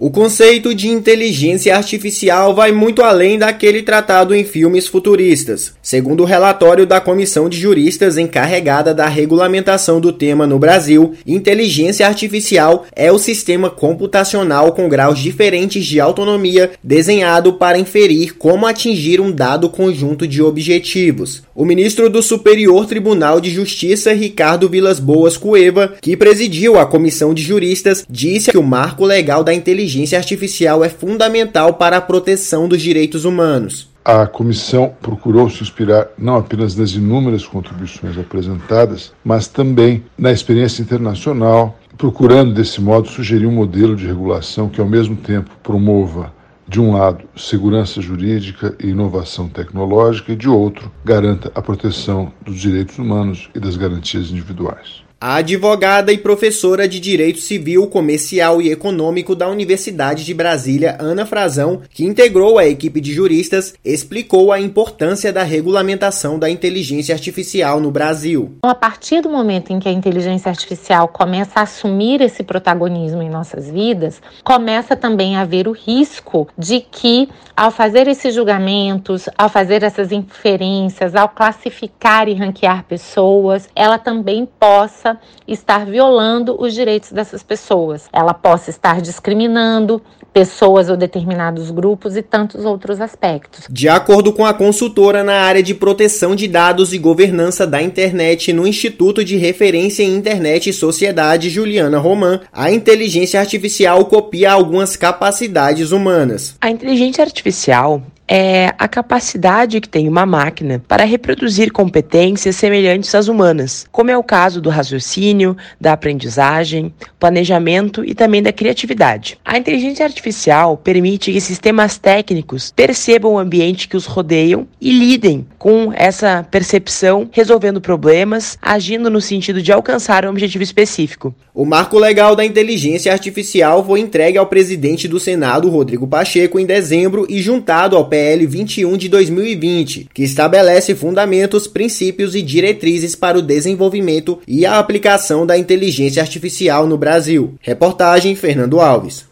O conceito de inteligência artificial vai muito além daquele tratado em filmes futuristas. Segundo o relatório da comissão de juristas encarregada da regulamentação do tema no Brasil, inteligência artificial é o sistema computacional com graus diferentes de autonomia desenhado para inferir como atingir um dado conjunto de objetivos. O ministro do Superior Tribunal de Justiça, Ricardo Vilas Boas Cueva, que presidiu a comissão de juristas, disse que o marco legal da inteligência inteligência artificial é fundamental para a proteção dos direitos humanos. A comissão procurou se inspirar não apenas nas inúmeras contribuições apresentadas, mas também na experiência internacional, procurando desse modo sugerir um modelo de regulação que, ao mesmo tempo, promova de um lado, segurança jurídica e inovação tecnológica, e de outro, garanta a proteção dos direitos humanos e das garantias individuais. A advogada e professora de Direito Civil, Comercial e Econômico da Universidade de Brasília, Ana Frazão, que integrou a equipe de juristas, explicou a importância da regulamentação da inteligência artificial no Brasil. A partir do momento em que a inteligência artificial começa a assumir esse protagonismo em nossas vidas, começa também a haver o risco de que, ao fazer esses julgamentos, ao fazer essas inferências, ao classificar e ranquear pessoas, ela também possa possa estar violando os direitos dessas pessoas. Ela possa estar discriminando pessoas ou determinados grupos e tantos outros aspectos. De acordo com a consultora na área de proteção de dados e governança da internet no Instituto de Referência em Internet e Sociedade Juliana Roman, a inteligência artificial copia algumas capacidades humanas. A inteligência artificial é a capacidade que tem uma máquina para reproduzir competências semelhantes às humanas, como é o caso do raciocínio, da aprendizagem, planejamento e também da criatividade. A inteligência artificial permite que sistemas técnicos percebam o ambiente que os rodeiam e lidem com essa percepção, resolvendo problemas, agindo no sentido de alcançar um objetivo específico. O marco legal da inteligência artificial foi entregue ao presidente do Senado, Rodrigo Pacheco, em dezembro e juntado ao PL 21 de 2020, que estabelece fundamentos, princípios e diretrizes para o desenvolvimento e a aplicação da inteligência artificial no Brasil. Reportagem Fernando Alves.